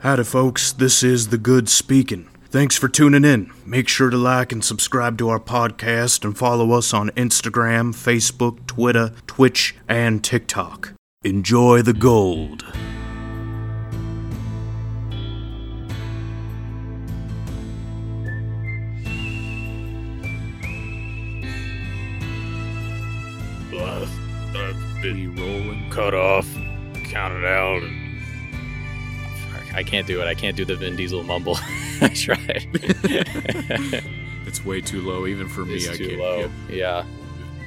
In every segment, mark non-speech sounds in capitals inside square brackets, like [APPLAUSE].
Howdy, folks. This is The Good Speaking. Thanks for tuning in. Make sure to like and subscribe to our podcast and follow us on Instagram, Facebook, Twitter, Twitch, and TikTok. Enjoy the gold. I've, I've been rolling. cut off, counted out, and I can't do it. I can't do the Vin Diesel mumble. [LAUGHS] I tried. [LAUGHS] It's way too low even for me. it's I too can't. low. Yeah.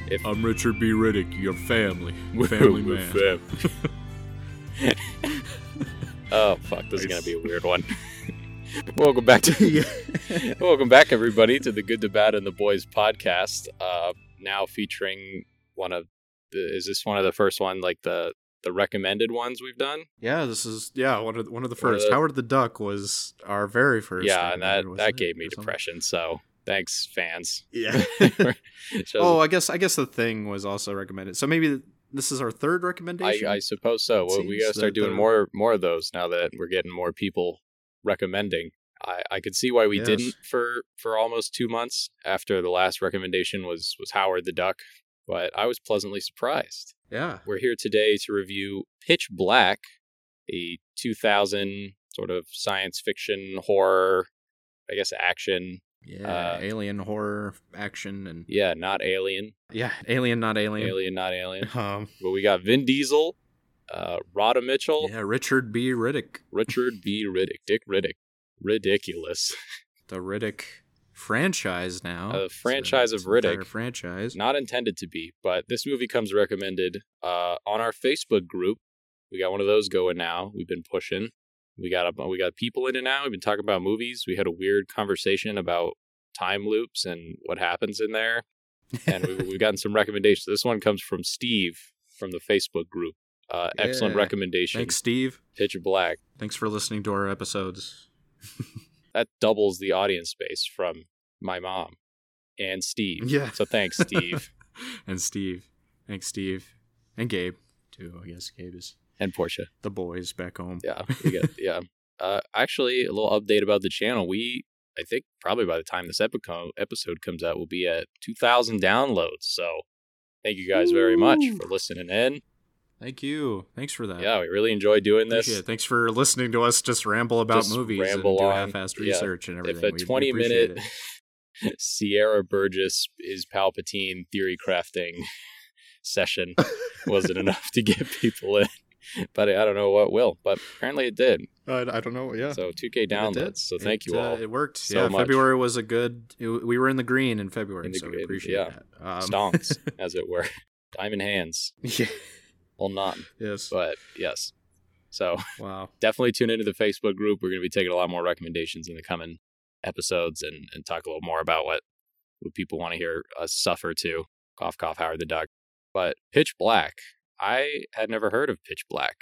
If I'm Richard B. Riddick, your family, [LAUGHS] family man. fam. oh fuck, this is gonna be a weird one. welcome back to welcome back everybody to the Good, to Bad, and the Boys podcast. Uh, now featuring one of the is this one of the first one like the the recommended ones we've done? Yeah, this is yeah one of the, one of the first. the- Howard the Duck was our very first. yeah, and that that gave me depression. So thanks, fans. Yeah. [LAUGHS] [LAUGHS] Oh, I guess I guess the thing was also recommended. So maybe this is our third recommendation. I suppose so. Well, we gotta start doing more more of those now that we're getting more people recommending. I, I could see why we Yes. didn't for for almost two months after the last recommendation was was Howard the Duck, but I was pleasantly surprised. Yeah. We're here today to review Pitch Black, a 2000 sort of science fiction horror, I guess action. Yeah, Uh, alien horror action and Yeah, not Alien, yeah, alien not alien. Alien, not Alien. [LAUGHS] Um, But we got Vin Diesel, uh, Radha Mitchell, yeah, Richard B. Riddick, Richard B. Riddick, Dick Riddick. Ridiculous. [LAUGHS] the Riddick franchise now. A franchise of it's an entire Riddick. franchise. Not intended to be, but this movie comes recommended uh, on our Facebook group. We got one of those going now. We've been pushing. We got a, we got people in it now. We've been talking about movies. We had a weird conversation about time loops and what happens in there, and we, [LAUGHS] we've gotten some recommendations. This one comes from Steve from the Facebook group. Uh, Excellent recommendation. Thanks, Steve. Pitch Black. Thanks for listening to our episodes. [LAUGHS] That doubles the audience space from my mom and Steve. Yeah. So thanks, Steve. [LAUGHS] and Steve. Thanks, Steve. And Gabe, too. I guess Gabe is and Portia. the boys back home. Yeah, [LAUGHS] we got yeah. Uh, actually, a little update about the channel. We, I think, probably by the time this epico- episode comes out, we'll be at 2,000 downloads. So, thank you guys very much for listening in. Thank you. Thanks for that. Yeah, we really enjoyed doing this. Appreciate it. Thanks for listening to us just ramble about Just movies ramble and do on. half-assed Yeah. research and everything. If a We- we 20 appreciate minute. [LAUGHS] Sierra Burgess is Palpatine theory crafting session [LAUGHS] wasn't enough to get people in, but I don't know what will. But apparently it did. Uh, I don't know. Yeah. So 2K It did. downloads. So thank It, you uh, all. it worked. so yeah, much. February was a good. It, we were in the green in February, In so we appreciate yeah. that. Um, Stonks, [LAUGHS] as it were. Diamond hands. yeah. Well, not, Yes. but yes. So [LAUGHS] wow. definitely tune into the Facebook group. We're going to be taking a lot more recommendations in the coming episodes and, and talk a little more about what, what people want to hear us suffer to. Cough, cough, Howard the Duck. But Pitch Black, I had never heard of Pitch Black.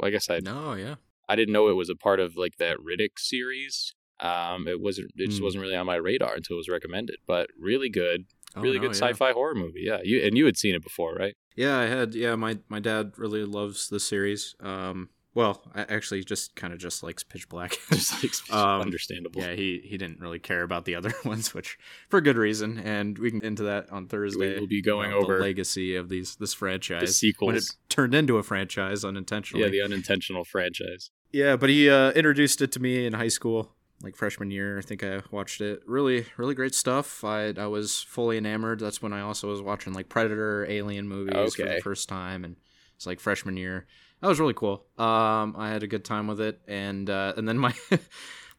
Well, I guess I No. Yeah. I didn't know it was a part of like that Riddick series. Um, it wasn't. It just Hmm. wasn't really on my radar until it was recommended. But really good, Oh, really no, good yeah. sci-fi horror movie. Yeah, you and you had seen it before, right? Yeah, I had. Yeah, my my dad really loves the series. Um, well, I actually just kind of just likes Pitch Black. [LAUGHS] Just like Um, understandable. yeah, he he didn't really care about the other [LAUGHS] ones, which for good reason, and we can get into that on Thursday. We'll be going about over the legacy of these this franchise sequels. when it turned into a franchise unintentionally. Yeah, the unintentional franchise. Yeah, but he uh, introduced it to me in high school, like freshman year. I think I watched it. Really, really great stuff. I I was fully enamored. That's when I also was watching like Predator, Alien movies for the first time, and it's like freshman year. That was really cool. Um, I had a good time with it, and uh, and then my [LAUGHS]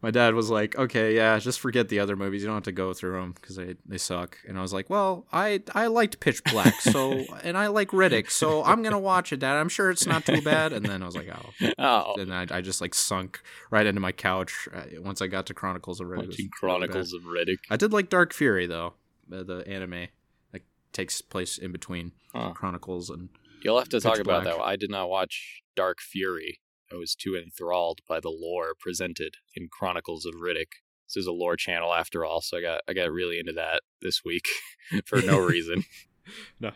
my dad was like, "Okay, yeah, just forget the other movies. You don't have to go through them because they they suck." And I was like, "Well, I I liked Pitch Black, [LAUGHS] so and I like Riddick, so I'm gonna watch it, Dad. I'm sure it's not too bad." And then I was like, "Oh." Oh, and I, I just like sunk right into my couch uh, once I got to Chronicles of Riddick. Watching Chronicles of Riddick. I did like Dark Fury though, uh, the anime that takes place in between Huh. Chronicles and You'll have to talk Pitch about Black. that. I did not watch Dark Fury. I was too enthralled by the lore presented in Chronicles of Riddick. This is a lore channel after all, so I got I got really into that this week [LAUGHS] for no [LAUGHS] reason. No.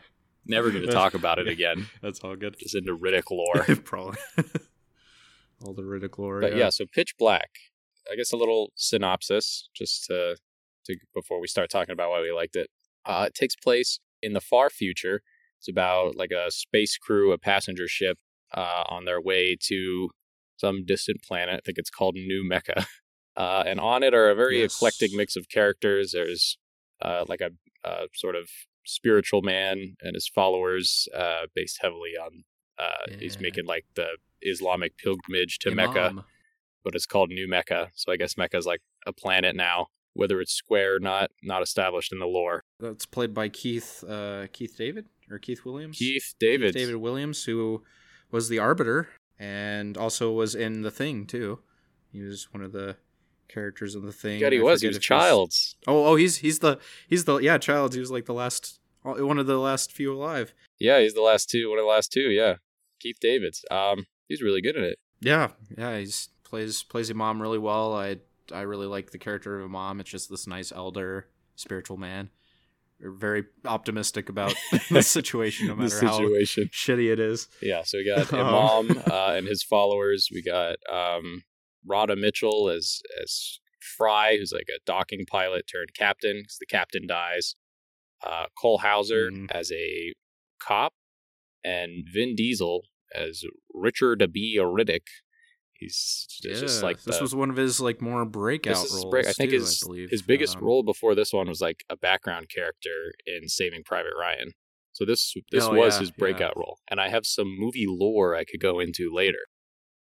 Never going to talk about it Yeah. again. [LAUGHS] that's all good. Just into Riddick lore. Probably. all the Riddick lore. But yeah. so Pitch Black. I guess a little synopsis just to, to before we start talking about why we liked it. Uh, it takes place in the far future. It's about like a space crew, a passenger ship, uh, on their way to some distant planet. I think it's called New Mecca. [LAUGHS] Uh, and on it are a very Yes. eclectic mix of characters. There's uh, like a, a sort of spiritual man and his followers, uh, based heavily on. Uh, He's making like the Islamic pilgrimage to Mecca Imam. but it's called New Mecca. So I guess Mecca is like a planet now. Whether it's square or not, not established in the lore. That's played by Keith uh, Keith David or Keith Williams. Keith David. David Williams, who was the Arbiter and also was in The Thing too. He was one of the characters in The Thing. God, he I was. He was if he's- Childs. Oh, oh, he's he's the he's the yeah Childs. He was like the last one of the last few alive. Yeah, he's the last two. One of the last two. Yeah, Keith Davids. Um, he's really good in it. Yeah, yeah, he's plays plays Imam really well. I I really like the character of Imam. It's just this nice elder, spiritual man. They're very optimistic about [LAUGHS] [LAUGHS] the situation, no matter how situation. shitty it is. Yeah, so we got Oh. [LAUGHS] Imam uh, and his followers. We got um, Radha Mitchell as as Fry, who's like a docking pilot turned captain because the captain dies. Uh, Cole Hauser Mhm. as a cop, and Vin Diesel as Richard B. Riddick. He's it's just Yeah, like this the- was one of his like more breakout roles. break- I think too, his I his biggest Um, role before this one was like a background character in Saving Private Ryan. So this this Oh, was yeah, his yeah. breakout role, and I have some movie lore I could go into later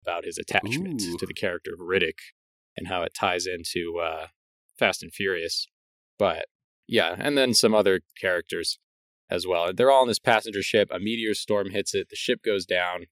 about his attachment Ooh. to the character of Riddick and how it ties into uh, Fast and Furious. But yeah, and then some other characters as well. They're all in this passenger ship. A meteor storm hits it. The ship goes down.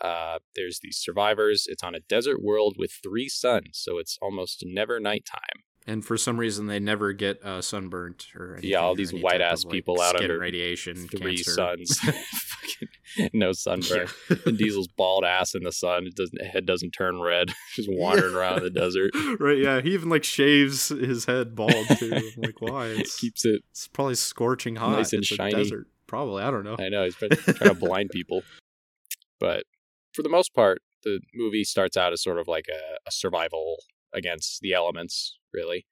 Uh, there's these survivors. It's on a desert world with three suns, so it's almost never nighttime. and for some reason they never get uh, sunburnt or anything, Yeah, all these white ass of, people out under radiation, Three cancer. suns, [LAUGHS] [LAUGHS] Fucking no sunburn. Vin Diesel's bald ass in the sun. It doesn't head doesn't turn red. [LAUGHS] Just wandering around the desert. right? Yeah, he even like shaves his head bald too. I'm like, why? It's, Keeps it. it's probably scorching hot. Nice and it's shiny. Desert, probably. I don't know. I know he's trying to blind people, but for the most part, the movie starts out as sort of like a, a survival against the elements. Really,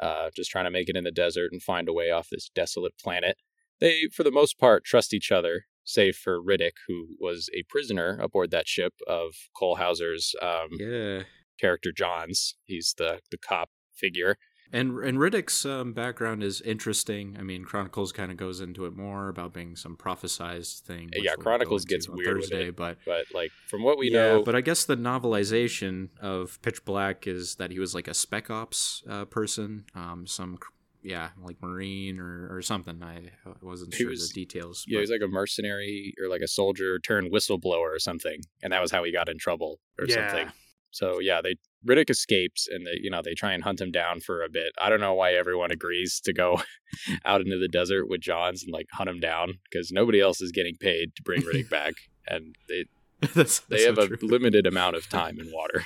uh, just trying to make it in the desert and find a way off this desolate planet. They, for the most part, trust each other, save for Riddick, who was a prisoner aboard that ship of Cole Hauser's um, Yeah, character Johns. He's the the cop figure. And and Riddick's um, background is interesting. I mean, Chronicles kind of goes into it more about being some prophesized thing. Yeah, we'll Chronicles gets weird Thursday, it. but But like from what we yeah, know, but I guess the novelization of Pitch Black is that he was like a spec ops uh, person, um, some yeah, like marine or, or something. I I wasn't He sure was- the details. yeah, but- he's like a mercenary or like a soldier turned whistleblower or something, and that was how he got in trouble or Yeah. something. So yeah, they Riddick escapes and they you know they try and hunt him down for a bit. I don't know why everyone agrees to go [LAUGHS] out into the desert with Johns and like hunt him down because nobody else is getting paid to bring Riddick back, [LAUGHS] and they [LAUGHS] that's, they that's have so a true. limited amount of time and water.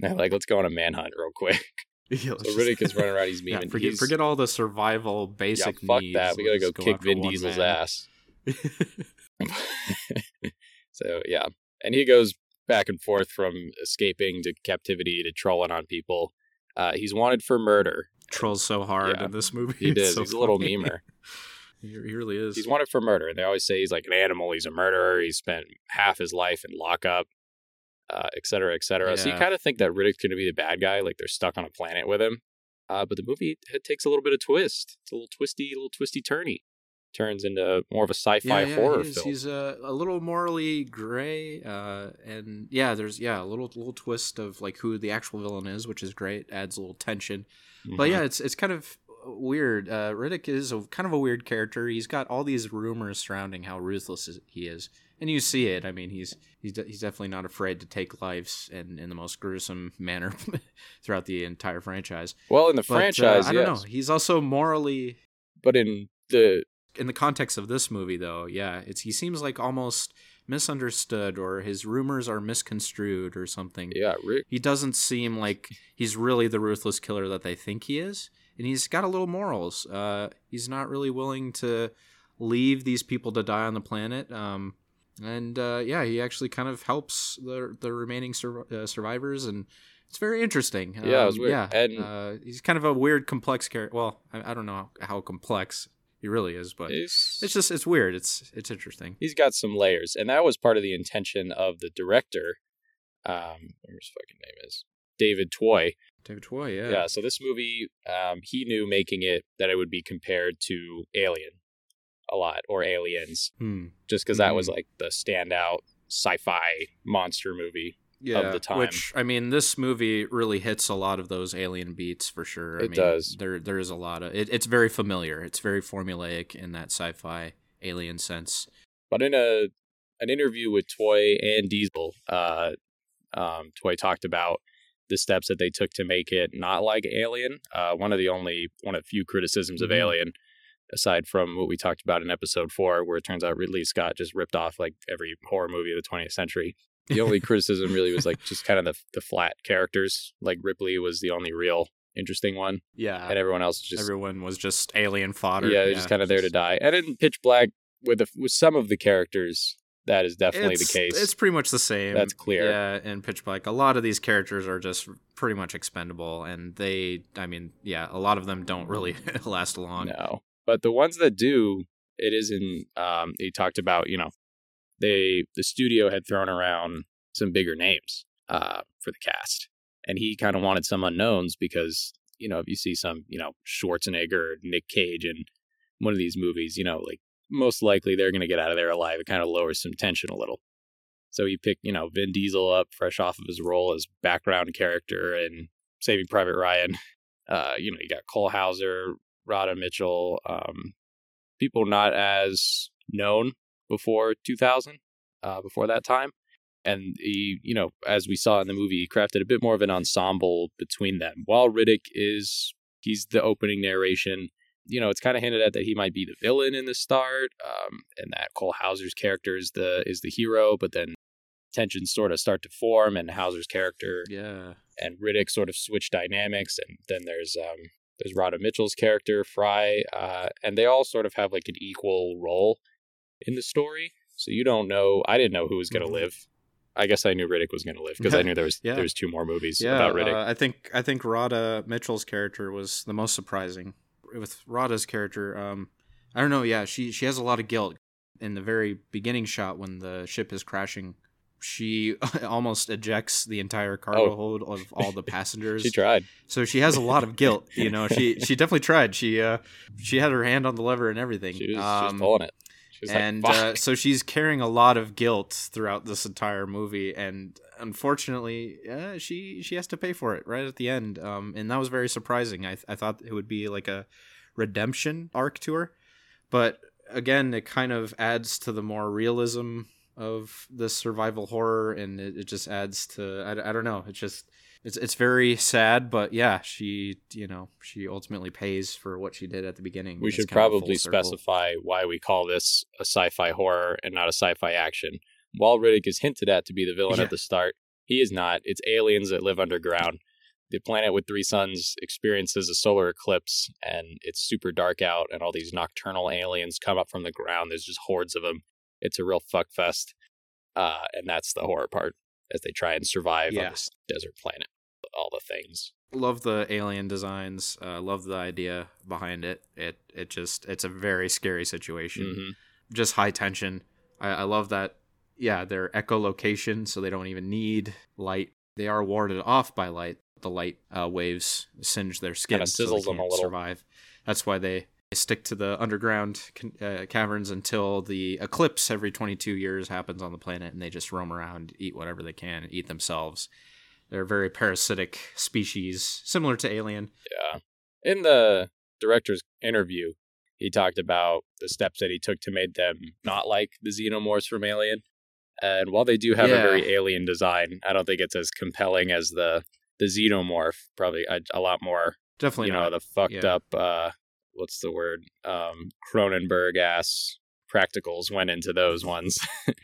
They're like, let's go on a manhunt real quick. Yeah, So Riddick is running around. He's yeah, forget he's, forget all the survival yeah, basic fuck needs. that. We gotta Let's go kick Vin Diesel's man. ass. so yeah, and he goes back and forth from escaping to captivity to trolling on people. Uh, he's wanted for murder. Trolls so hard Yeah, in this movie. He [LAUGHS] does. so he's a little funny. memer. [LAUGHS] he, he really is. He's wanted for murder, and they always say he's like an animal. He's a murderer. He spent half his life in lockup, uh, et cetera, et cetera. So you kind of think that Riddick's going to be the bad guy, like they're stuck on a planet with him. Uh, but the movie it takes a little bit of twist. It's a little twisty, a little twisty turny. Turns into more of a sci-fi yeah, yeah, horror he's, film. He's uh, a little morally gray, uh, and yeah, there's yeah a little little twist of like who the actual villain is, which is great. Adds a little tension. But Mhm. yeah, it's it's kind of weird. Uh, Riddick is a, kind of a weird character. He's got all these rumors surrounding how ruthless he is, and you see it. I mean, he's he's de- he's definitely not afraid to take lives in in the most gruesome [LAUGHS] manner [LAUGHS] throughout the entire franchise. Well, in the But, uh, franchise, I don't yes. know. He's also morally But in the in the context of this movie though yeah it's he seems like almost misunderstood or his rumors are misconstrued or something yeah, Rick. he doesn't seem like he's really the ruthless killer that they think he is and he's got a little morals uh he's not really willing to leave these people to die on the planet um and uh, yeah, he actually kind of helps the the remaining sur- uh, survivors, and it's very interesting. Yeah, it was Um, weird. Yeah, And- uh, he's kind of a weird, complex character. Well, I, I don't know how complex he really is, but He's, it's just it's weird. It's it's interesting. he's got some layers, and that was part of the intention of the director. Um, whatever his fucking name is, David Twohy. David Twohy, yeah, Yeah. So this movie, um, he knew making it that it would be compared to Alien a lot or Aliens, Hmm. just because that was Mhm. like the standout sci-fi monster movie. Yeah, the time. Which I mean, this movie really hits a lot of those alien beats for sure. I It mean, does. There, there is a lot of it. It's very familiar. It's very formulaic in that sci-fi alien sense. But in a an interview with Twohy and Diesel, uh, um, Twohy talked about the steps that they took to make it not like Alien. Uh, one of the only one of few criticisms of Mhm. Alien, aside from what we talked about in episode four, where it turns out Ridley Scott just ripped off like every horror movie of the 20th century. The only [LAUGHS] criticism really was like just kind of the the flat characters. Like Ripley was the only real interesting one, Yeah, and everyone else just everyone was just alien fodder. yeah, they're just kind of there to die. And in Pitch Black, with the, with some of the characters, that is definitely it's, the case. It's pretty much the same. That's clear. Yeah, in Pitch Black, a lot of these characters are just pretty much expendable, and they, I mean, yeah, a lot of them don't really [LAUGHS] last long. no, but the ones that do, it is in. Um, he talked about you know, they the studio had thrown around some bigger names uh, for the cast, and he kind of wanted some unknowns because you know if you see some you know Schwarzenegger, or Nick Cage in one of these movies, you know like most likely they're going to get out of there alive. It kind of lowers some tension a little. So he picked, you know, Vin Diesel up fresh off of his role as background character in Saving Private Ryan. [LAUGHS] Uh, you know, you got Cole Hauser, Radha Mitchell, um, people not as known before 2000, uh, before that time. And he, you know, as we saw in the movie, he crafted a bit more of an ensemble between them. While Riddick is, he's the opening narration, you know, it's kind of hinted at that he might be the villain in the start, um, and that Cole Hauser's character is the is the hero, but then tensions sort of start to form, and Hauser's character Yeah, and Riddick sort of switch dynamics, and then there's um there's Radha Mitchell's character Fry, uh, and they all sort of have like an equal role in the story. So you don't know. I didn't know who was going to Mhm. live. I guess I knew Riddick was going to live because I knew there was Yeah. there was two more movies yeah. about Riddick. uh, I think I think Radha Mitchell's character was the most surprising. With Radha's character, um, I don't know. Yeah, she she has a lot of guilt in the very beginning shot when the ship is crashing. She [LAUGHS] almost ejects the entire cargo Oh. hold of [LAUGHS] all the passengers. she tried. So she has a lot of guilt. You know, she [LAUGHS] she definitely tried. She uh she had her hand on the lever and everything. She was, she was Um, pulling it. And like, uh, so she's carrying a lot of guilt throughout this entire movie, and unfortunately, uh, she she has to pay for it right at the end. Um, and that was very surprising. I I thought it would be like a redemption arc to her, but again, it kind of adds to the more realism of this survival horror, and it, it just adds to I, I don't know. It's just it's it's very sad, but yeah, she you know she ultimately pays for what she did at the beginning. we should kind of a full probably specify why we call this a sci-fi horror and not a sci-fi action. While Riddick is hinted at to be the villain Yeah. at the start, he is not. It's aliens that live underground. The planet with three suns experiences a solar eclipse, and it's super dark out, and all these nocturnal aliens come up from the ground. There's just hordes of them. It's a real fuck fest, uh, and that's the horror part as they try and survive Yeah. on this desert planet. All the things. love the alien designs uh, love the idea behind it. It it just it's a very scary situation. Hmm just high tension. I, I love that yeah they're echolocation so they don't even need light. They are warded off by light. The light uh, waves singe their skin Kinda so they sizzles them a little. survive. That's why they stick to the underground uh, caverns until the eclipse every 22 years happens on the planet and they just roam around eat whatever they can eat themselves they're a very parasitic species similar to alien Yeah. In the director's interview, he talked about the steps that he took to make them not like the xenomorphs from Alien. And while they do have Yeah. a very alien design, I don't think it's as compelling as the the xenomorph. Probably a, a lot more, definitely you know, the fucked Yeah. up. uh What's the word? Um Cronenberg ass practicals went into those ones. [LAUGHS]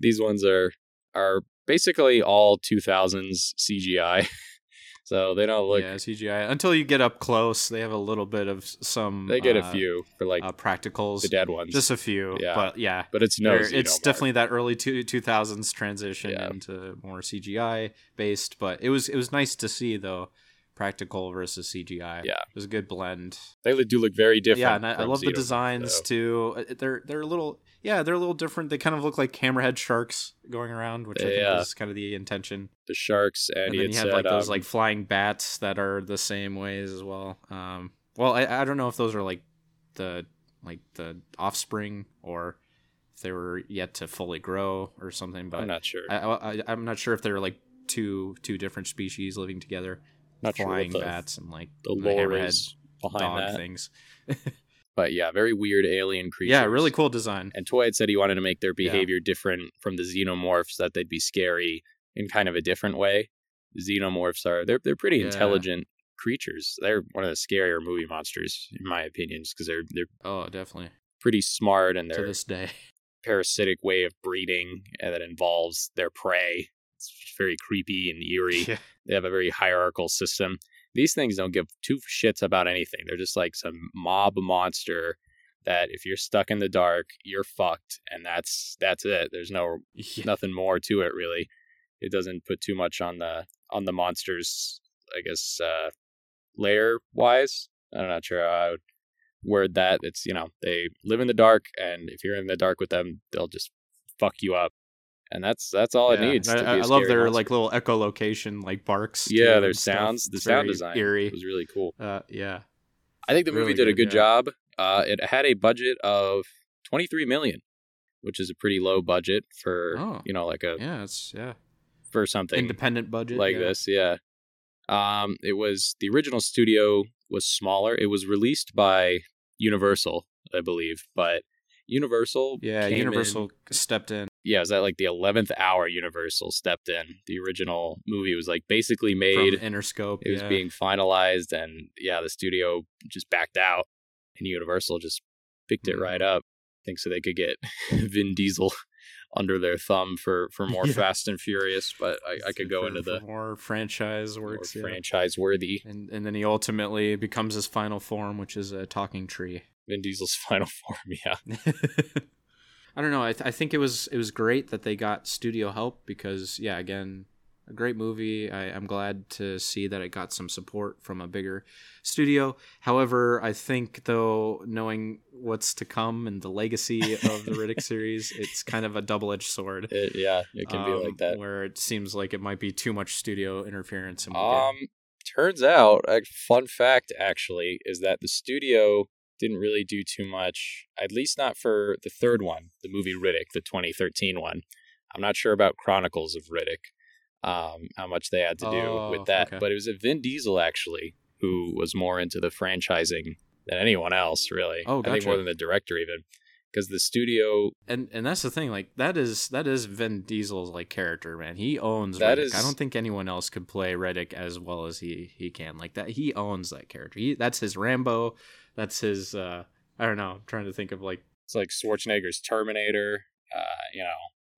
These ones are are basically all 2000s CGI. [LAUGHS] so they don't look. yeah, CGI. Until you get up close, they have a little bit of some. They get a uh, few for like uh, practicals. the dead ones, Just a few. Yeah. But yeah. but it's no. It's definitely that early two two thousands transition Yeah. into more CGI based, but it was it was nice to see though practical versus CGI. Yeah. it was a good blend. they do look very different. yeah, and I, I love the designs too. Uh, They're they're a little yeah they're a little different. They kind of look like hammerhead sharks going around, which I think Yeah. was kind of the intention. The sharks, and, And then you have said, like those um, like flying bats that are the same ways as well. Um, well, I I don't know if those are like the like the offspring or if they were yet to fully grow or something. But I'm not sure. I, I I'm not sure if they're like two two different species living together, not sure flying the, bats and like the the hammerhead dog that. things. [LAUGHS] But yeah, very weird alien creatures. Yeah, really cool design. And Twohy had said he wanted to make their Yeah. behavior different from the xenomorphs, that they'd be scary in kind of a different way. Xenomorphs are they're they're pretty Yeah. intelligent creatures. They're one of the scarier movie monsters, in my opinion, just because they're they're Oh, definitely. pretty smart and they're to this day. [LAUGHS] parasitic way of breeding that involves their prey. It's very creepy and eerie. Yeah. They have a very hierarchical system. These things don't give two shits about anything. They're just like some mob monster that if you're stuck in the dark, you're fucked, and that's that's it. There's no Yeah. nothing more to it really. It doesn't put too much on the on the monsters. I guess uh, layer wise, I'm not sure how I would word that. It's you know they live in the dark, and if you're in the dark with them, they'll just fuck you up, and that's that's all Yeah. it needs. I, to be I- a I love their monster. like little echolocation like barks. yeah, their sounds, the sound design eerie. was really cool. Uh, yeah. I think the movie Really did a good, good yeah. job. Uh, it had a budget of 23 million, which is a pretty low budget for Oh. you know like a Yeah, it's yeah for something independent budget like yeah. this. Yeah. Um, it was the original studio was smaller. It was released by Universal, I believe, but Universal. Yeah, Universal in- stepped in. Yeah, it was at like the eleventh hour. Universal stepped in. The original movie was like basically made. from Interscope. it was being finalized, and yeah, the studio just backed out, and Universal just picked it right mm-hmm. up. I think so they could get [LAUGHS] Vin Diesel under their thumb for for more Yeah. Fast and Furious, but I, I could go For- into the more franchise more works. yeah. franchise worthy and and then he ultimately becomes his final form, which is a talking tree. Vin Diesel's [LAUGHS] final form. Yeah, [LAUGHS] I don't know. I, th- I think it was it was great that they got studio help because yeah, again, a great movie. I, I'm glad to see that it got some support from a bigger studio. However, I think though, knowing what's to come and the legacy of the Riddick [LAUGHS] series, it's kind of a double edged sword. it, yeah, it can be um, like that. where it seems like it might be too much studio interference. And Um, turns out, a fun fact actually is that the studio didn't really do too much, at least not for the third one, the movie Riddick, the 2013 one. I'm not sure about Chronicles of Riddick, um, how much they had to do Oh, with that, okay. but it was a Vin Diesel actually who was more into the franchising than anyone else, really. Oh, gotcha. I think more than the director even, because the studio and and that's the thing like that is that is Vin Diesel's like character man he owns That Riddick. is- I don't think anyone else could play Riddick as well as he he can like that he owns that character he that's his Rambo that's his uh I don't know I'm trying to think of like It's like Schwarzenegger's Terminator, uh, you know,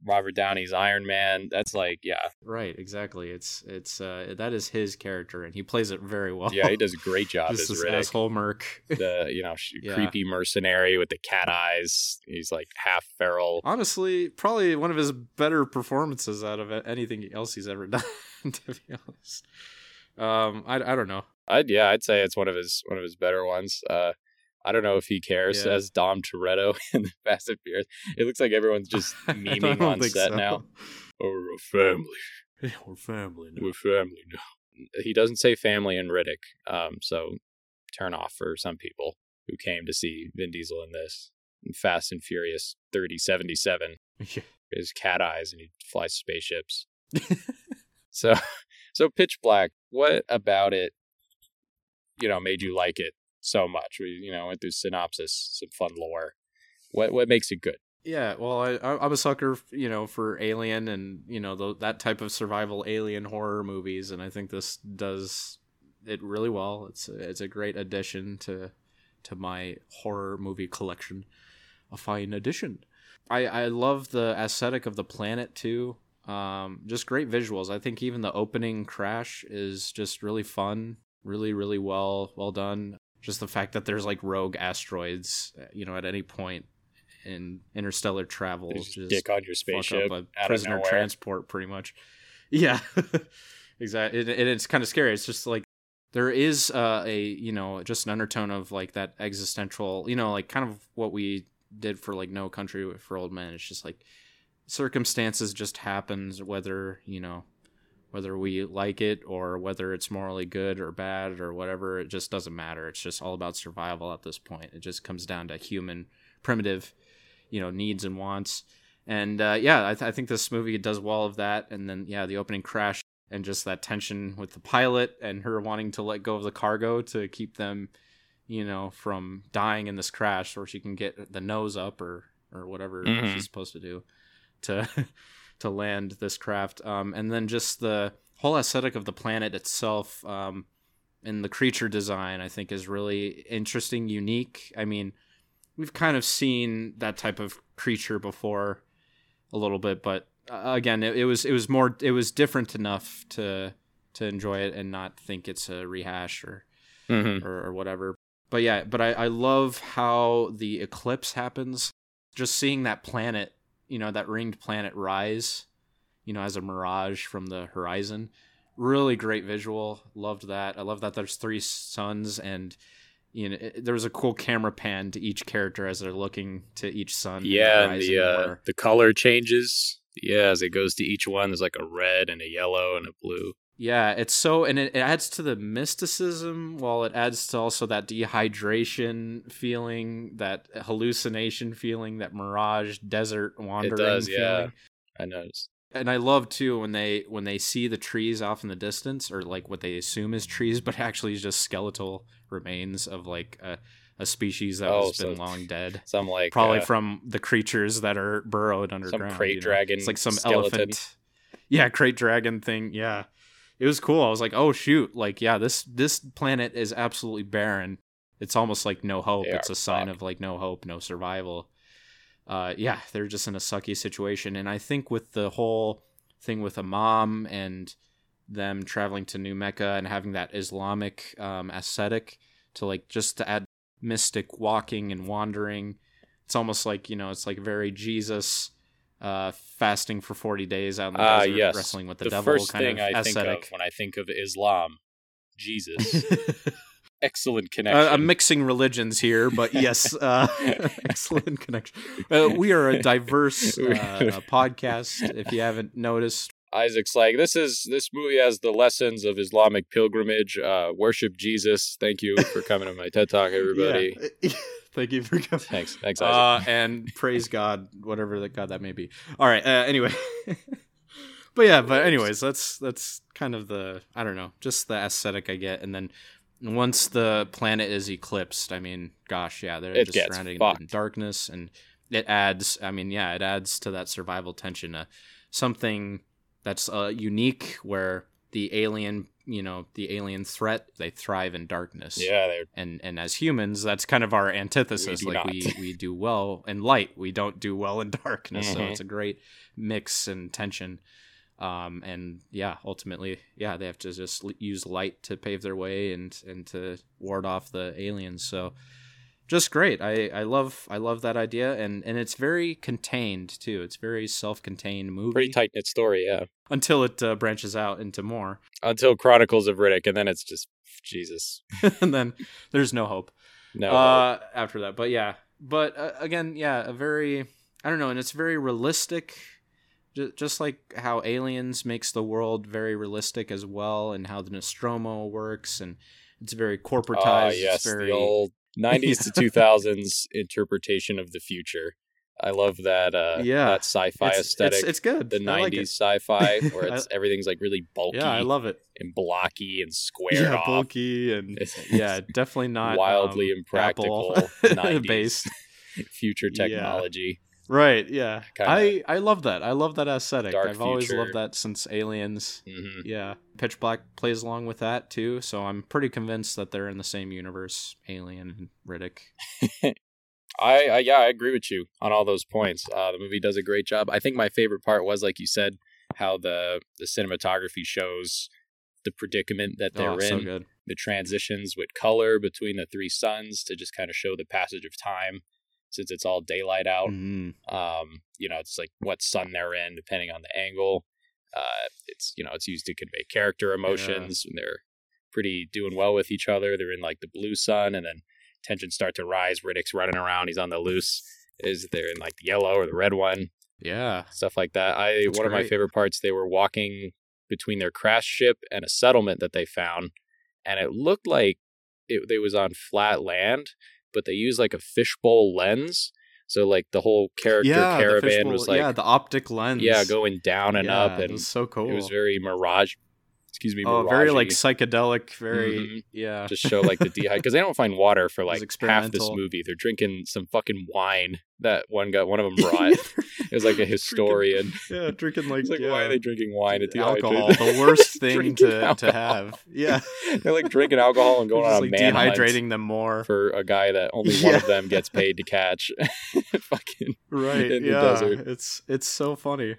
Robert Downey's Iron Man. That's like, yeah, right exactly it's it's uh that is his character and he plays it very well yeah, he does a great [LAUGHS] job as this Riddick. asshole merc [LAUGHS] The you know Yeah. creepy mercenary with the cat eyes. He's like half feral. honestly probably one of his better performances out of anything else he's ever [LAUGHS] done to be honest um I, I don't know I'd yeah, I'd say it's one of his one of his better ones. Uh, I don't know if he cares Yeah. as Dom Toretto [LAUGHS] in the Fast and Furious. It looks like everyone's just [LAUGHS] memeing on set so. now. Oh, [LAUGHS] we're a family. We're family now. We're family now. He doesn't say family in Riddick, um, so turn off for some people who came to see Vin Diesel in this. In Fast and Furious 3077, Yeah. his cat eyes and he flies spaceships. so, so Pitch Black, what about it, you know, made you like it so much? We, you know, went through synopsis, some fun lore. What what makes it good? Yeah, well, I, I'm a sucker, you know, for Alien and you know th- that type of survival alien horror movies, and I think this does it really well. It's a, it's a great addition to to my horror movie collection. A fine addition. I I love the aesthetic of the planet too. Um, just great visuals. I think even the opening crash is just really fun, really, really well well done. Just the fact that there's like rogue asteroids, uh, you know, at any point in interstellar travel, just just dick on your spaceship a prisoner transport, pretty much. [LAUGHS] Yeah, exactly. And and it's kind of scary. It's just like there is uh, a you know just an undertone of like that existential, you know, like kind of what we did for like No Country for Old Men. It's just like circumstances just happens, whether you know whether we like it or whether it's morally good or bad or whatever. It just doesn't matter. It's just all about survival at this point. It just comes down to human primitive, you know, needs and wants. And uh, yeah, I, th- I think this movie does well of that. And then yeah, the opening crash and just that tension with the pilot and her wanting to let go of the cargo to keep them, you know, from dying in this crash, or she can get the nose up or or whatever Mhm. she's supposed to do to [LAUGHS] to land this craft. Um, and then just the whole aesthetic of the planet itself. Um, and the creature design, I think, is really interesting, unique. I mean, we've kind of seen that type of creature before a little bit but uh, again it, it was it was more it was different enough to to enjoy it and not think it's a rehash or Mhm. or, or whatever but yeah but I, I love how the eclipse happens just seeing that planet you know that ringed planet rise you know as a mirage from the horizon really great visual loved that i love that there's three suns and you know it, there was a cool camera pan to each character as they're looking to each sun Yeah, and the uh, where- the color changes. Yeah, as it goes to each one, there's like a red and a yellow and a blue. Yeah, it's so, and it, it adds to the mysticism while it adds to also that dehydration feeling, that hallucination feeling, that mirage desert wandering It does, yeah. I noticed. And I love too when they when they see the trees off in the distance, or like what they assume is trees, [LAUGHS] but actually is just skeletal remains of like a, a species that Oh, has been so- long [LAUGHS] dead. Some like Probably uh, from the creatures that are burrowed underground. crate you know? dragon It's like some skeleton. elephant. Yeah, crate dragon thing. Yeah, it was cool. I was like, oh shoot, like yeah, this this planet is absolutely barren. It's almost like no hope. They it's a sign fucked. of like no hope, no survival. Uh, yeah, they're just in a sucky situation, and I think with the whole thing with Imam and them traveling to New Mecca and having that Islamic um, aesthetic to like just to add mystic walking and wandering. It's almost like you know, it's like very Jesus uh, fasting for forty days out in the Ah, desert, yes. wrestling with the, the devil first kind thing of I think of when I think of Islam. Jesus. [LAUGHS] uh, Excellent connection. I'm mixing religions here, but yes, uh, [LAUGHS] excellent connection. Uh, we are a diverse [LAUGHS] uh, uh, podcast. If you haven't noticed, Isaac's like, this is this movie has the lessons of Islamic pilgrimage. Uh, worship Jesus. Thank you for coming to my TED Talk, everybody. Yeah. Thank you for coming. Thanks, thanks. Uh, and praise God, whatever that God that may be. All right. Uh, anyway, [LAUGHS] but yeah, but anyways, that's that's kind of the I don't know, just the aesthetic I get, and then once the planet is eclipsed, I mean, gosh, yeah, they're It just surrounded in darkness, and it adds. I mean, yeah, it adds to that survival tension. Uh, something that's uh, unique where the alien, you know, the alien threat, they thrive in darkness. Yeah, they're and and as humans that's kind of our antithesis. Do like not. we we do well in light. We don't do well in darkness. So Mhm. it's a great mix and tension. Um and yeah ultimately yeah they have to just use light to pave their way and and to ward off the aliens. So just great i i love i love that idea and and it's very contained too it's very self-contained movie pretty tight knit story. Yeah, until it uh, branches out into more until Chronicles of Riddick, and then it's just Jesus. [LAUGHS] and then there's no hope No, uh, after that. But yeah, but uh, again, yeah, a very I don't know, and it's very realistic, just like how Aliens makes the world very realistic as well, and how the Nostromo works, and it's very corporatized. Ah, it's yes, very the old '90s to 2000s [LAUGHS] interpretation of the future. I love that. Uh, Yeah, that sci-fi it's, aesthetic. It's, it's good. the I like '90s it. sci-fi [LAUGHS] where it's everything's like really bulky Yeah, I love it. and blocky and squared Yeah, off. bulky and yeah, definitely not wildly um, impractical Apple 90s [LAUGHS] based. future Yeah. Right. Yeah. Kinda I I love that. I love that aesthetic. dark I've always loved that since Aliens. hmm Yeah, Pitch Black plays along with that too, so I'm pretty convinced that they're in the same universe, Alien and Riddick. [LAUGHS] I, I yeah, I agree with you on all those points. Uh, the movie does a great job. I think my favorite part was, like you said, how the the cinematography shows the predicament that they're oh, in, so good. the transitions with color between the three suns to just kind of show the passage of time since it's all daylight out. Mhm. Um, you know, it's like what sun they're in depending on the angle. Uh, it's you know it's used to convey character emotions and they're pretty doing well with each other. They're in like the blue sun, and then tensions start to rise. Riddick's running around; he's on the loose. Is they're in like the yellow or the red one, Yeah. stuff like that. I That's one of my favorite parts. They were walking between their crash ship and a settlement that they found, and it looked like it they was on flat land, but they use like a fishbowl lens. So like the whole character yeah, caravan fishbowl- was like yeah, the optic lens. yeah, going down and up, and it was so cool. it was very mirage. Excuse me, oh, very like psychedelic. Very Mhm. yeah. just show like the dehydrate because they don't find water for like half this experimental. movie. They're drinking some fucking wine that one guy, one of them [LAUGHS] brought. it was like a [LAUGHS] historian. [LAUGHS] yeah, drinking like, like yeah, why are they drinking wine to alcohol? The worst thing Drinking to, to have. Yeah, They're like drinking alcohol and going Just, on a like manhunt dehydrating them more. for a guy that only one of them gets paid to catch. Fucking right in the yeah desert. it's it's so funny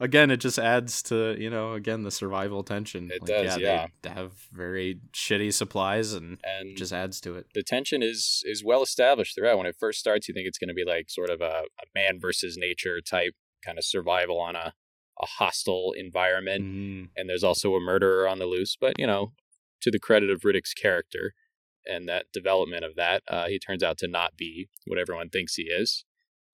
again it just adds to you know again the survival tension It Like, does, yeah. they have very shitty supplies and and just adds to it the tension is is well established throughout. When it first starts, you think it's going to be like sort of a, a man versus nature type kind of survival on a a hostile environment. Mhm. and there's also a murderer on the loose. But you know, to the credit of Riddick's character and that development of that, uh, he turns out to not be what everyone thinks he is.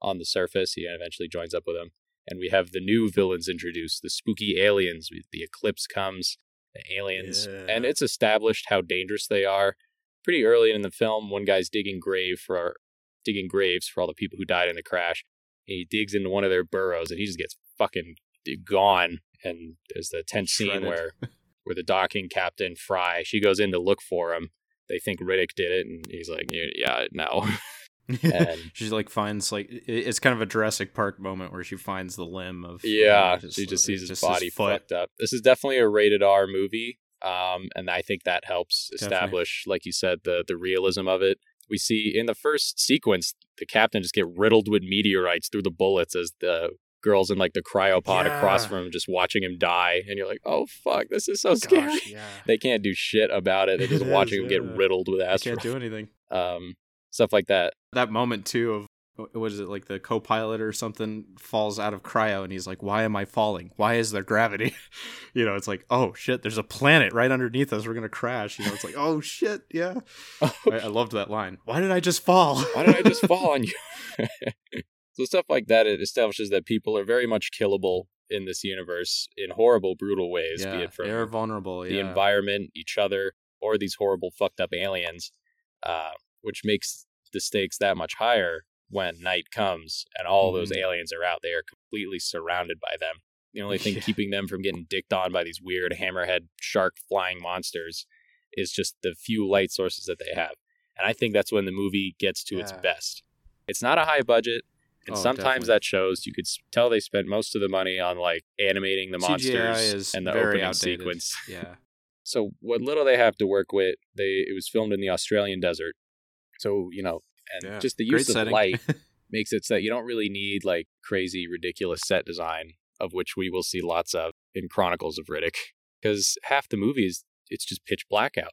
On the surface, he eventually joins up with them, and we have the new villains introduced: the spooky aliens. The eclipse comes, the aliens, Yeah. and it's established how dangerous they are. Pretty early in the film, one guy's digging grave for digging graves for all the people who died in the crash. And he digs into one of their burrows, and he just gets fucking gone. And there's the tense scene Shredded. where [LAUGHS] where the docking captain Fry she goes in to look for him. They think Riddick did it, and he's like, "Yeah, yeah no." [LAUGHS] And she like finds like it's kind of a Jurassic Park moment where she finds the limb of yeah, just- she just sees his just body foot. fucked up. This is definitely a rated R movie, um, and I think that helps Definitely. establish, like you said, the the realism of it. We see in the first sequence the captain just get riddled with meteorites through the bullets as the girls in like the cryopod across from him just watching him die, and you're like, "Oh fuck, this is so scary." Yeah. They can't do shit about it. They're just [LAUGHS] It watching is, him get riddled with I can't do anything. [LAUGHS] Um, stuff like that. That moment too of what is it like the co-pilot or something falls out of cryo and he's like why am i falling? Why is there gravity? [LAUGHS] You know it's like oh shit there's a planet right underneath us. We're gonna crash. You know it's like oh shit yeah. [LAUGHS] I, I loved that line. Why did i just fall? [LAUGHS] Why did I just fall on you? so stuff like that it establishes that people are very much killable in this universe in horrible, brutal ways, yeah be it from they're vulnerable the yeah. environment, each other, or these horrible, fucked up aliens, uh, which makes the stakes that much higher when night comes and all those Mhm. aliens are out. They are completely surrounded by them. The only thing Yeah. keeping them from getting dicked on by these weird hammerhead shark flying monsters is just the few light sources that they have. And I think that's when the movie gets to its best. It's not a high budget. And Oh, sometimes definitely. that shows. You could tell they spent most of the money on like animating the monsters and the opening outdated. sequence. yeah [LAUGHS] So what little they have to work with, they it was filmed in the Australian desert. So you know, and Yeah. just the use of setting. light [LAUGHS] makes it so that you don't really need like crazy, ridiculous set design, of which we will see lots of in Chronicles of Riddick, because half the movie is it's just pitch black out,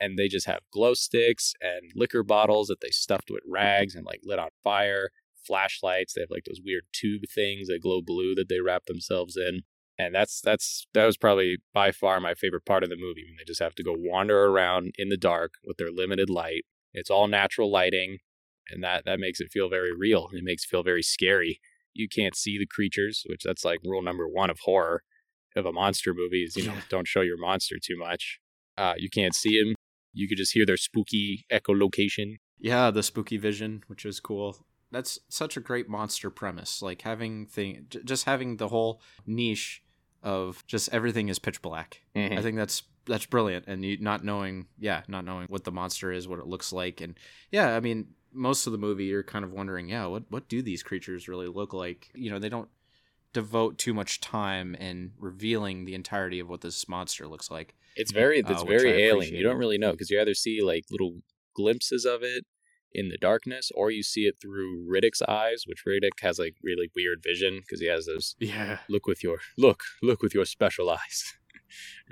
and they just have glow sticks and liquor bottles that they stuffed with rags and like lit on fire, flashlights. They have like those weird tube things that glow blue that they wrap themselves in and that's that's that was probably by far my favorite part of the movie when they just have to go wander around in the dark with their limited light it's all natural lighting and that that makes it feel very real it makes it feel very scary. You can't see the creatures which that's like rule number one of horror of a monster movie is you know Yeah. don't show your monster too much. Uh, you can't see them you could just hear their spooky echolocation. Yeah the spooky vision which is cool. That's such a great monster premise like having thing j- just having the whole niche of just everything is pitch black. Mhm. I think that's that's brilliant, and you not knowing, yeah, not knowing what the monster is, what it looks like, and yeah, I mean, most of the movie you're kind of wondering, yeah, what what do these creatures really look like? You know, they don't devote too much time in revealing the entirety of what this monster looks like. It's very Uh, it's I very alien. You don't really know because you either see like little glimpses of it in the darkness, or you see it through Riddick's eyes, which Riddick has like really weird vision because he has those Yeah. look with your look look with your special eyes.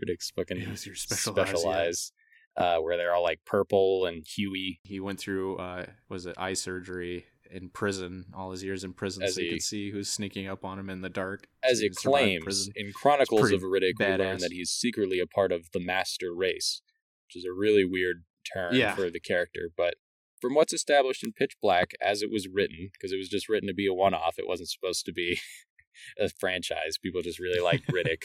Riddick's fucking was your special, special eyes. yeah. uh, where they're all like purple and huey. He went through uh was it eye surgery in prison, all his years in prison, As so you he- could see who's sneaking up on him in the dark. As it claims in Chronicles of Riddick, we learn that he's secretly a part of the Master Race, which is a really weird term Yeah. for the character. But from what's established in Pitch Black, as it was written, because it was just written to be a one-off, it wasn't supposed to be [LAUGHS] a franchise. People just really liked [LAUGHS] Riddick,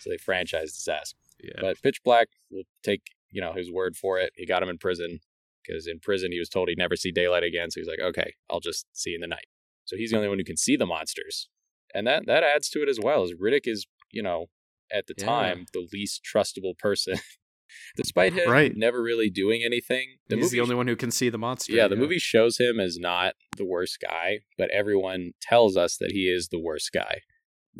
so they franchised his ass. Yeah. But Pitch Black will take you know his word for it. He got him in prison because in prison he was told he'd never see daylight again. So he's like, okay, I'll just see you in the night. So he's the only one who can see the monsters, and that that adds to it as well. As Riddick is you know at the Yeah. time the least trustable person, [LAUGHS] despite him Right. never really doing anything. The He's movie the only one who can see the monster. yeah, the movie shows him as not the worst guy, but everyone tells us that he is the worst guy.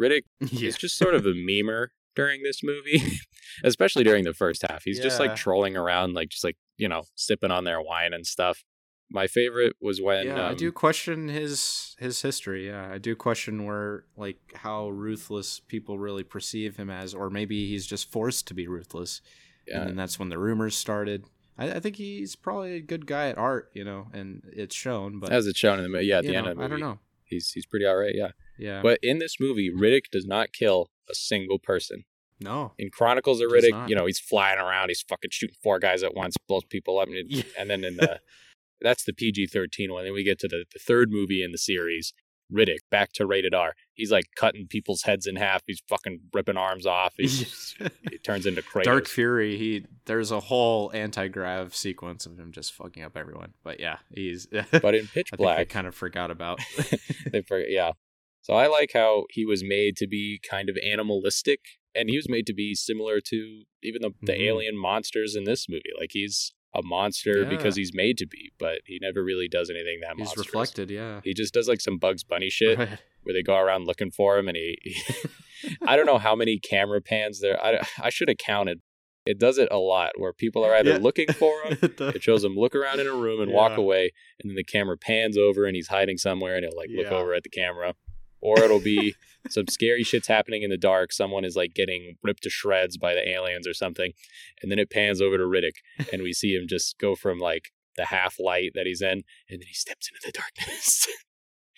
Riddick [LAUGHS] Yeah. is just sort of a memer during this movie, [LAUGHS] especially during the first half. He's just like trolling around, like just like you know sipping on their wine and stuff. My favorite was when yeah, I um, do question his his history. Yeah, I do question where like how ruthless people really perceive him as, or maybe he's just forced to be ruthless, yeah, and then that's when the rumors started. I, I think he's probably a good guy at art, you know, and it's shown. But as it's shown in the mo- yeah at the end of the movie. I don't know. He's he's pretty alright, yeah. Yeah, But in this movie, Riddick does not kill a single person. no, In Chronicles of Riddick, you know, he's flying around, he's fucking shooting four guys at once, blows people up, and, it- and then in the [LAUGHS] that's the PG thirteen one. Then we get to the, the third movie in the series, Riddick, back to rated R. He's like cutting people's heads in half. He's fucking ripping arms off. He's, he turns into [LAUGHS] Kratos. Dark Fury. He there's a whole anti grav sequence of him just fucking up everyone. But yeah, he's. [LAUGHS] but in Pitch I think I kind of forgot about. they forget, yeah. So I like how he was made to be kind of animalistic, and he was made to be similar to even the, the Mhm. alien monsters in this movie. Like he's a monster Yeah. because he's made to be, but he never really does anything that he's monstrous. reflected. Yeah. He just does like some Bugs Bunny shit Right. where they go around looking for him, and he. [LAUGHS] I don't know how many camera pans there. I I should have counted. It does it a lot where people are either Yeah. looking for him [LAUGHS] it shows him look around in a room and walk away, and then the camera pans over and he's hiding somewhere, and he'll like look over at the camera, or it'll be [LAUGHS] some scary shit's happening in the dark. Someone is like getting ripped to shreds by the aliens or something, and then it pans over to Riddick, and we see him just go from like the half light that he's in, and then he steps into the darkness.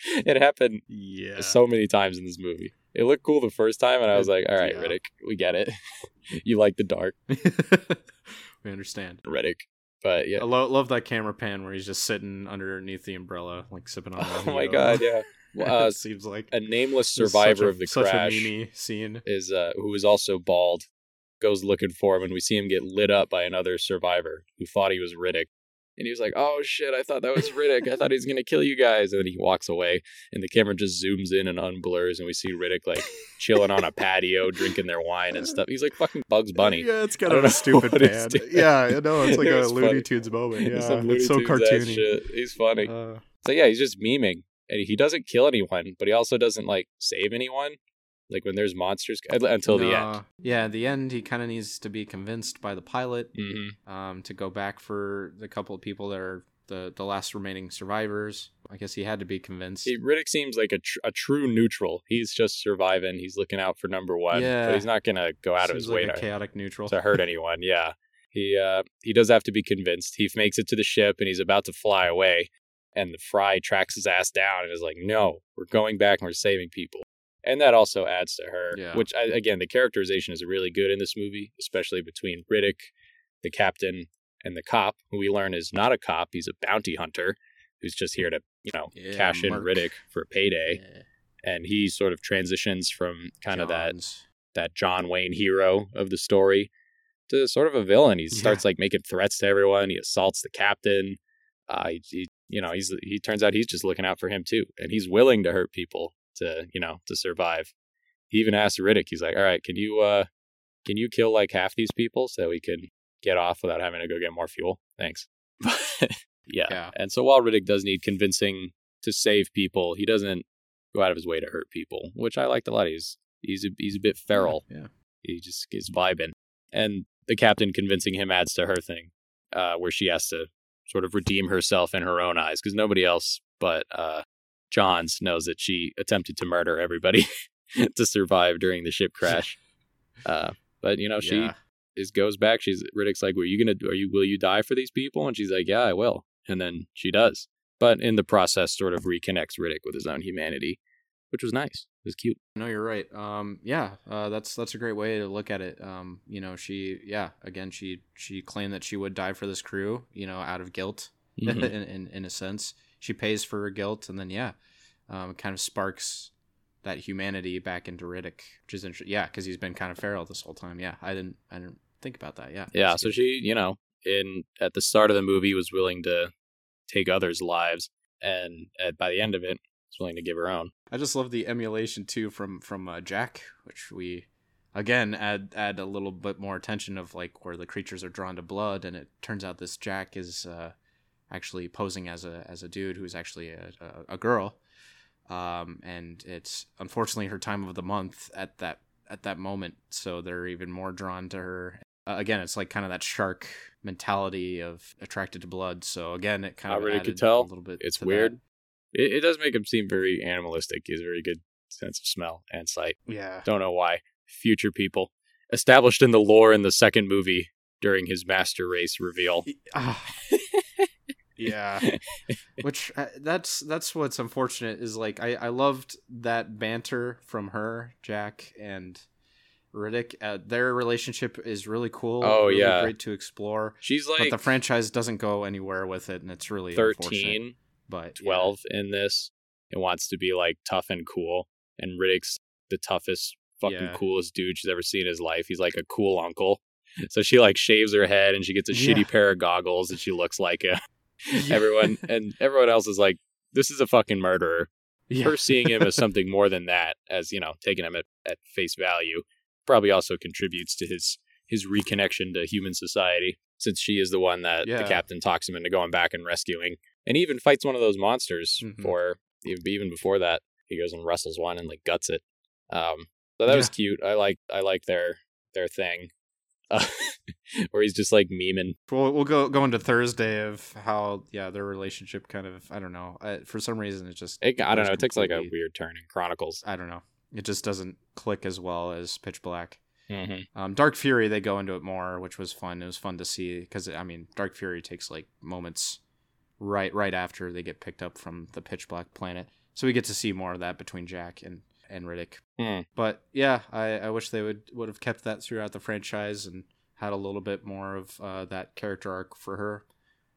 [LAUGHS] it happened yeah. so many times in this movie. It looked cool the first time, and I was like, "All right, yeah. Riddick, we get it. [LAUGHS] you like the dark, we understand. Riddick." But yeah, I lo- love that camera pan where he's just sitting underneath the umbrella, like sipping on. oh my god, yeah. [LAUGHS] Uh, it seems like a nameless survivor a- of the crash scene. is uh, who is also bald goes looking for him and we see him get lit up by another survivor who thought he was Riddick and he was like oh shit I thought that was Riddick I thought he was gonna kill you guys and then he walks away and the camera just zooms in and unblurs and we see Riddick like chilling on a patio [LAUGHS] drinking their wine and stuff he's like fucking Bugs Bunny Yeah, it's kind of a [LAUGHS] stupid what he's pan. doing. Yeah, I know it's like It a Looney funny. Tunes moment. Yeah, Looney it's so cartoony. shit. he's funny Uh, so yeah he's just memeing and he doesn't kill anyone but he also doesn't like save anyone like when there's monsters until the end. Yeah, at the end, he kind of needs to be convinced by the pilot hmm um, to go back for the couple of people that are the, the last remaining survivors. I guess he had to be convinced. See, Riddick seems like a, tr- a true neutral. He's just surviving. He's looking out for number one. Yeah. But he's not going to go out of his like way a to, chaotic neutral. to hurt anyone. Yeah. He uh, he does have to be convinced. He makes it to the ship and he's about to fly away. And the Fry tracks his ass down and is like, no, we're going back and we're saving people. And that also adds to her, Yeah. which, I, again, the characterization is really good in this movie, especially between Riddick, the captain, and the cop, who we learn is not a cop. He's a bounty hunter who's just here to, you know, Yeah, cash in Mark. Riddick for a payday. Yeah. And he sort of transitions from kind of that that John Wayne hero of the story to sort of a villain. He starts like making threats to everyone. He assaults the captain. Uh, he, he, you know, he's he turns out he's just looking out for him too, and he's willing to hurt people to, you know, to survive. He even asks Riddick, he's like, "All right, can you, uh, can you kill like half these people so we can get off without having to go get more fuel? Thanks." [LAUGHS] yeah. Yeah. And so while Riddick does need convincing to save people, he doesn't go out of his way to hurt people, which I liked a lot. He's he's a, he's a bit feral. Yeah. He just is vibing. And the captain convincing him adds to her thing, uh, where she has to sort of redeem herself in her own eyes because nobody else but uh, Johns knows that she attempted to murder everybody [LAUGHS] to survive during the ship [LAUGHS] crash. Uh, but you know, she Yeah. is goes back. She's Riddick's like, "Were you gonna? Are you? Will you die for these people?" And she's like, "Yeah, I will." And then she does. But in the process, sort of reconnects Riddick with his own humanity, which was nice. It was cute. No, you're right. Um, yeah, uh, that's that's a great way to look at it. Um, you know, she, yeah, again, she she claimed that she would die for this crew. You know, out of guilt, [LAUGHS] Mhm. in, in in a sense, she pays for her guilt, and then yeah, um, kind of sparks that humanity back into Riddick, which is interesting. Yeah, because he's been kind of feral this whole time. Yeah, I didn't I didn't think about that. Yeah, Yeah, so good. she, you know, in at the start of the movie was willing to take others' lives, and at, by the end of it, was willing to give her own. I just love the emulation too from from uh, Jack, which we again add add a little bit more attention of like where the creatures are drawn to blood, and it turns out this Jack is uh, actually posing as a as a dude who's actually a, a, a girl, um, and it's unfortunately her time of the month at that at that moment, so they're even more drawn to her. Uh, again, it's like kind of that shark mentality of attracted to blood. So again, it kind I of really could tell. a little bit. It's weird. that. It, it does make him seem very animalistic. He has a very good sense of smell and sight. Yeah. Don't know why. Future people established in the lore in the second movie during his master race reveal. Ah. [LAUGHS] yeah [LAUGHS] which uh, that's that's what's unfortunate is like I, I loved that banter from her jack and riddick uh, their relationship is really cool Oh, really yeah. great to explore She's like but the franchise doesn't go anywhere with it and it's really 13, but yeah. 12 in this and wants to be like tough and cool. And Riddick's the toughest, fucking Yeah. coolest dude she's ever seen in his life. He's like a cool uncle. [LAUGHS] So she like shaves her head and she gets a Yeah. shitty pair of goggles and she looks like a everyone [LAUGHS] and everyone else is like, this is a fucking murderer. yeah. Her seeing him as [LAUGHS] something more than that, as you know, taking him at, at face value, probably also contributes to his his reconnection to human society, since she is the one that Yeah. the captain talks him into going back and rescuing, and he even fights one of those monsters Mhm. for even even before that. He goes and wrestles one and like guts it. Um, so that was cute. I like I like their their thing, uh, [LAUGHS] where he's just like memeing. We'll, we'll go go into Thursday of how yeah their relationship kind of I don't know I, for some reason it just It, I don't know. It takes like a weird turn in Chronicles. I don't know it just doesn't click as well as Pitch Black. Mm-hmm. Um, Dark Fury, they go into it more, which was fun. It was fun to see because I mean, Dark Fury takes like moments right right after they get picked up from the pitch black planet, so we get to see more of that between Jack and and Riddick. Hmm. But yeah, I, I wish they would would have kept that throughout the franchise and had a little bit more of uh, that character arc for her,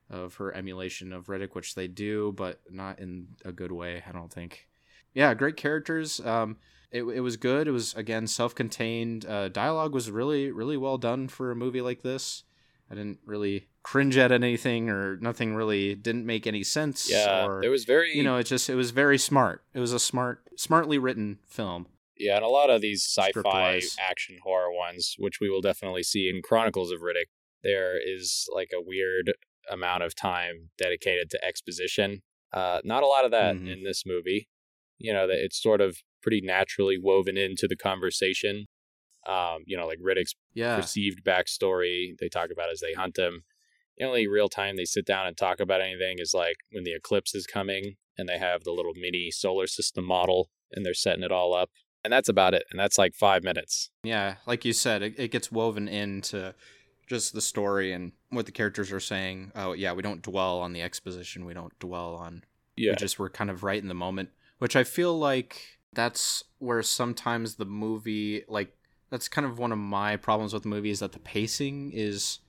of her emulation of Riddick, which they do, but not in a good way. I don't think. Yeah, great characters. Um, it, it was good. It was again self-contained. Uh, dialogue was really really well done for a movie like this. I didn't really cringe at anything or nothing really didn't make any sense. Yeah, or, it was very you know, it just it was very smart. It was a smart, smartly written film. Yeah, and a lot of these sci-fi action horror ones, which we will definitely see in Chronicles of Riddick, there is like a weird amount of time dedicated to exposition. Uh, not a lot of that Mhm. in this movie. You know, that it's sort of pretty naturally woven into the conversation. Um, you know, like Riddick's Yeah, perceived backstory they talk about as they hunt him. The only real time they sit down and talk about anything is like when the eclipse is coming and they have the little mini solar system model and they're setting it all up. And that's about it. And that's like five minutes. yeah. Like you said, it, it gets woven into just the story and what the characters are saying. Oh yeah, we don't dwell on the exposition. We don't dwell on Yeah. we just were kind of right in the moment which i feel like that's where sometimes the movie like that's kind of one of my problems with the movie is that the pacing is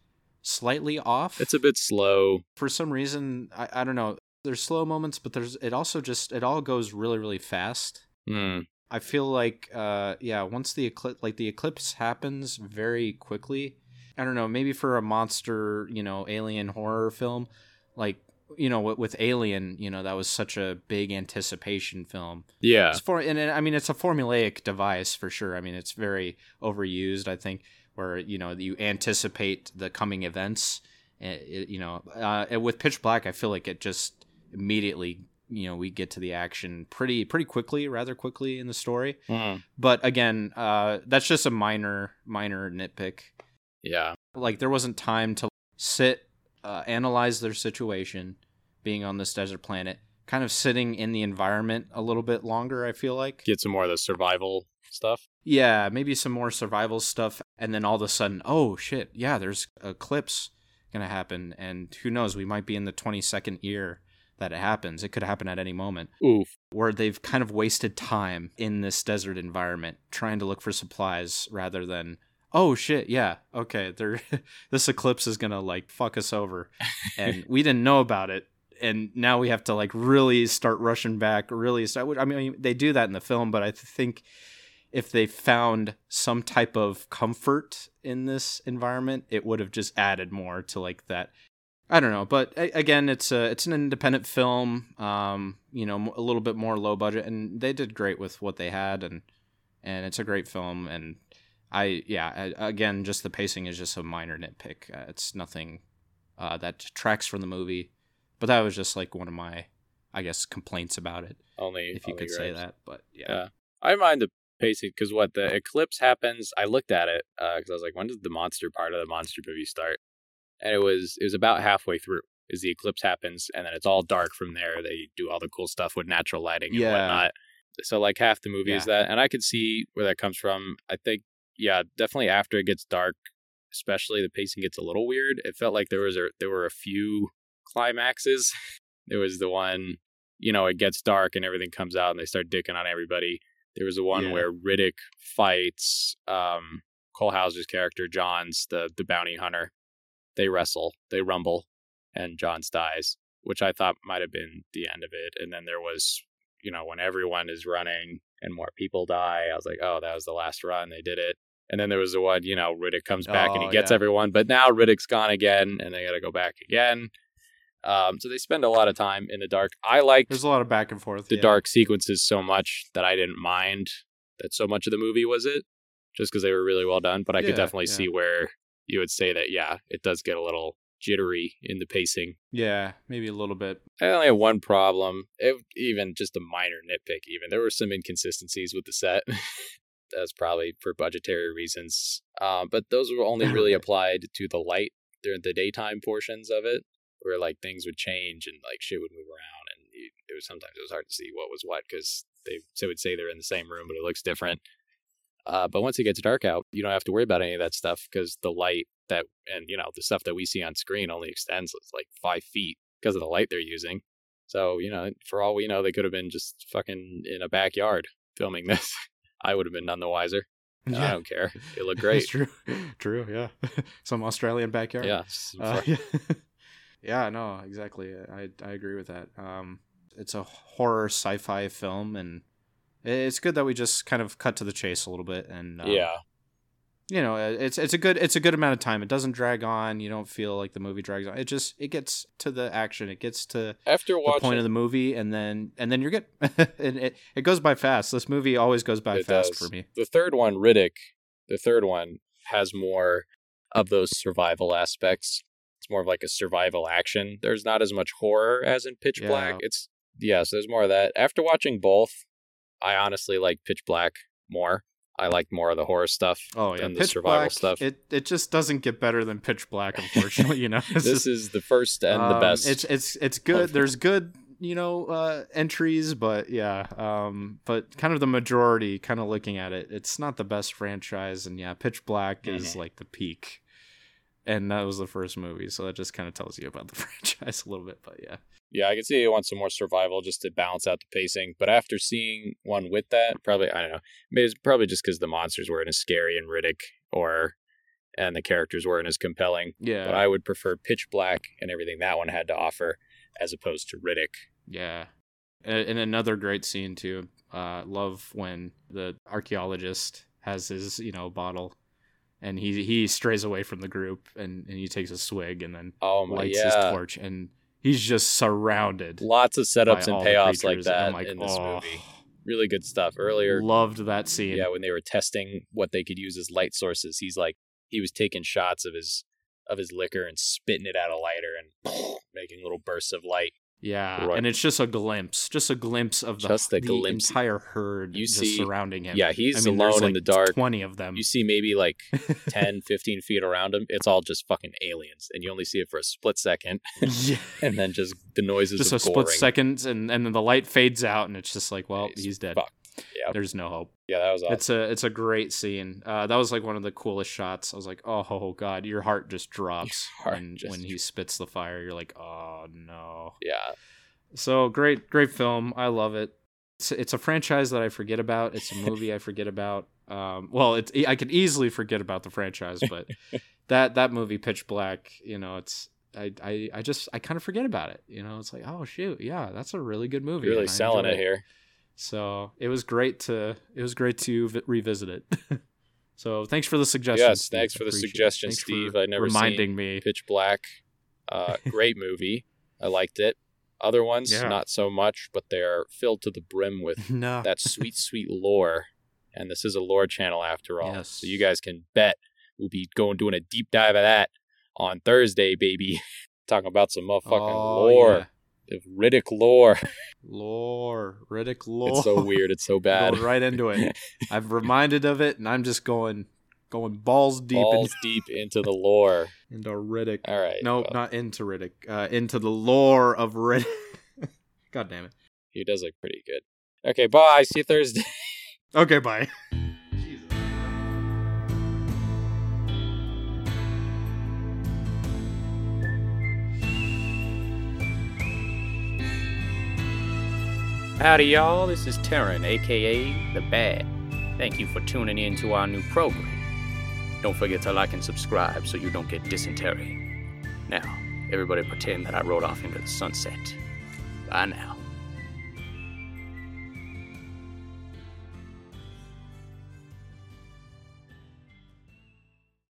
slightly off It's a bit slow. for some reason I, I don't know there's slow moments but there's it also just it all goes really really fast Hmm. I feel like, uh, yeah, once the eclipse, like the eclipse happens very quickly. I don't know, maybe for a monster, you know, alien horror film, like you know, with, with Alien, you know, that was such a big anticipation film. Yeah. It's for, and it- I mean, it's a formulaic device for sure. I mean, it's very overused. I think where you know you anticipate the coming events. eh, It, you know, uh, with Pitch Black, I feel like it just immediately, you know, we get to the action pretty pretty quickly, rather quickly in the story. Hmm. But again, uh, that's just a minor minor nitpick. Yeah. Like there wasn't time to sit, uh, analyze their situation, being on this desert planet, kind of sitting in the environment a little bit longer. I feel like Get some more of the survival stuff. yeah, maybe some more survival stuff, and then all of a sudden, oh shit, yeah, there's eclipse gonna happen, and who knows, we might be in the twenty second year that it happens. It could happen at any moment. Oof. Where they've kind of wasted time in this desert environment trying to look for supplies rather than oh shit, yeah, okay, there, [LAUGHS] this eclipse is gonna like fuck us over, and [LAUGHS] we didn't know about it. And now we have to like really start rushing back. Really, start, I mean, they do that in the film, but I think if they found some type of comfort in this environment, it would have just added more to like that. I don't know, but again, it's a it's an independent film, um, you know, a little bit more low budget, and they did great with what they had, and and it's a great film, and I yeah, again, just the pacing is just a minor nitpick. Uh, it's nothing uh, that detracts from the movie, but that was just like one of my, I guess, complaints about it, Only if you only could say that. But yeah, Yeah. I mind the pacing because what the eclipse happens. I looked at it because I was like, when does the monster part of the monster movie start? And it was it was about halfway through. Is the eclipse happens and then it's all dark from there. They do all the cool stuff with natural lighting and Yeah. whatnot. So like half the movie is that, and I could see where that comes from. I think yeah, definitely after it gets dark, especially the pacing gets a little weird. It felt like there was a there were a few climaxes. [LAUGHS] There was the one, you know, it gets dark and everything comes out and they start dicking on everybody. There was the one Yeah. where Riddick fights um, Cole Hauser's character, Johns, the the bounty hunter. They wrestle, they rumble, and Johns dies, which I thought might have been the end of it. And then there was, you know, when everyone is running and more people die, I was like, oh, that was the last run. They did it. And then there was the one, you know, Riddick comes back and he Oh, gets yeah. everyone, but now Riddick's gone again, and they got to go back again. Um, so they spend a lot of time in the dark. I like there's a lot of back and forth. the yeah. dark sequences so much that I didn't mind that so much of the movie was it, just because they were really well done. But I Yeah, could definitely see where you would say that, yeah, it does get a little jittery in the pacing. Yeah, maybe a little bit. I only had one problem, it, even just a minor nitpick. Even there were some inconsistencies with the set. [LAUGHS] That's probably for budgetary reasons, um, but those were only [LAUGHS] really applied to the light during the daytime portions of it, where like things would change and like shit would move around, and you, it was sometimes it was hard to see what was what because they so would say they're in the same room, but it looks different. Uh, but once it gets dark out, you don't have to worry about any of that stuff because the light that and you know the stuff that we see on screen only extends like five feet because of the light they're using. So you know, for all we know, they could have been just fucking in a backyard filming [LAUGHS] this. I would have been none the wiser. I don't care. It looked [LAUGHS] great. True. [LAUGHS] True. Yeah. Some Australian backyard. Yeah. Uh, yeah. yeah. No. Exactly. I I agree with that. Um, it's a horror sci-fi film, and it's good that we just kind of cut to the chase a little bit, and um, yeah. You know, it's it's a good it's a good amount of time. It doesn't drag on. You don't feel like the movie drags on. It just it gets to the action. It gets to After the point of the movie, and then and then you're good. [LAUGHS] and it it goes by fast. This movie always goes by fast does. for me. the third one, Riddick, the third one has more of those survival aspects. It's more of like a survival action. There's not as much horror as in Pitch Yeah. Black. It's yeah, so there's more of that. After watching both, I honestly like Pitch Black more. I like more of the horror stuff. Oh yeah, than the survival Black, stuff. It it just doesn't get better than Pitch Black, unfortunately. You know, [LAUGHS] this just- is the first and the um, best. It's it's it's good. There's good you know uh, entries, but yeah, um, but kind of the majority. Kind of looking at it, it's not the best franchise, and yeah, Pitch Black is Mhm. like the peak. And that was the first movie, so that just kind of tells you about the [LAUGHS] franchise a little bit. But yeah, yeah, I can see you want some more survival just to balance out the pacing. But after seeing one with that, probably I don't know. Maybe it's probably just because the monsters weren't as scary in Riddick, or and the characters weren't as compelling. yeah, But I would prefer Pitch Black and everything that one had to offer, as opposed to Riddick. Yeah. And another great scene too. Uh love when the archaeologist has his, you know, bottle and he he strays away from the group and, and he takes a swig and then Oh my lights his torch and he's just surrounded. lots of setups and payoffs like that like, in this "Oh, movie. Really good stuff. Earlier, Loved that scene. yeah, when they were testing what they could use as light sources, he's like he was taking shots of his of his liquor and spitting it out a lighter and [SNIFFS] making little bursts of light. Yeah, Right. and it's just a glimpse, just a glimpse of the, Just a the glimpse. entire herd You just see- surrounding him. Yeah, he's I mean, alone in the dark. 20 of them. You see maybe like 10, [LAUGHS] 15 feet around him. It's all just fucking aliens, and you only see it for a split second, yeah. [LAUGHS] and then just the noises Just a split goring. second, and, and then the light fades out, and it's just like, well, He's he's dead. fucked. Yeah. There's no hope. Yeah, that was awesome. It's a it's a great scene. Uh, that was like one of the coolest shots. I was like, oh god, your heart just drops heart when just when he spits the fire. You're like, oh no. yeah, So great, great film. I love it. It's, it's a franchise that I forget about. It's a movie I forget about. Um, well, it's I could easily forget about the franchise, but [LAUGHS] that that movie, Pitch Black, you know, it's I I, I just I kind of forget about it. You know, it's like oh shoot, yeah, that's a really good movie. really and I selling enjoyed it here. So it was great to it was great to vi- revisit it. [LAUGHS] so thanks for the suggestion. Yes, Steve. thanks for the suggestion, Thanks Steve. I'd never reminding me. Pitch Black, uh, [LAUGHS] great movie. I liked it. Other ones, Yeah. not so much, but they're filled to the brim with [LAUGHS] No, that sweet, sweet lore. And this is a lore channel after all. Yes. So you guys can bet we'll be going doing a deep dive of that on Thursday, baby. Talking about some motherfucking Oh, lore. yeah. Of Riddick lore. [LAUGHS] lore, Riddick lore. It's so weird. It's so [LAUGHS] bad. Going right into it. [LAUGHS] I've reminded of it, and I'm just going going balls deep Balls deep into the lore. into Riddick. All right. no, well, not into Riddick. Uh, into the lore of Riddick. God damn it. he does look pretty good. Okay, bye. See you Thursday. Okay, bye. Howdy, y'all. This is Terren, aka The Bad. Thank you for tuning in to our new program. Don't forget to like and subscribe so you don't get dysentery. Now, everybody pretend that I rode off into the sunset. Bye now.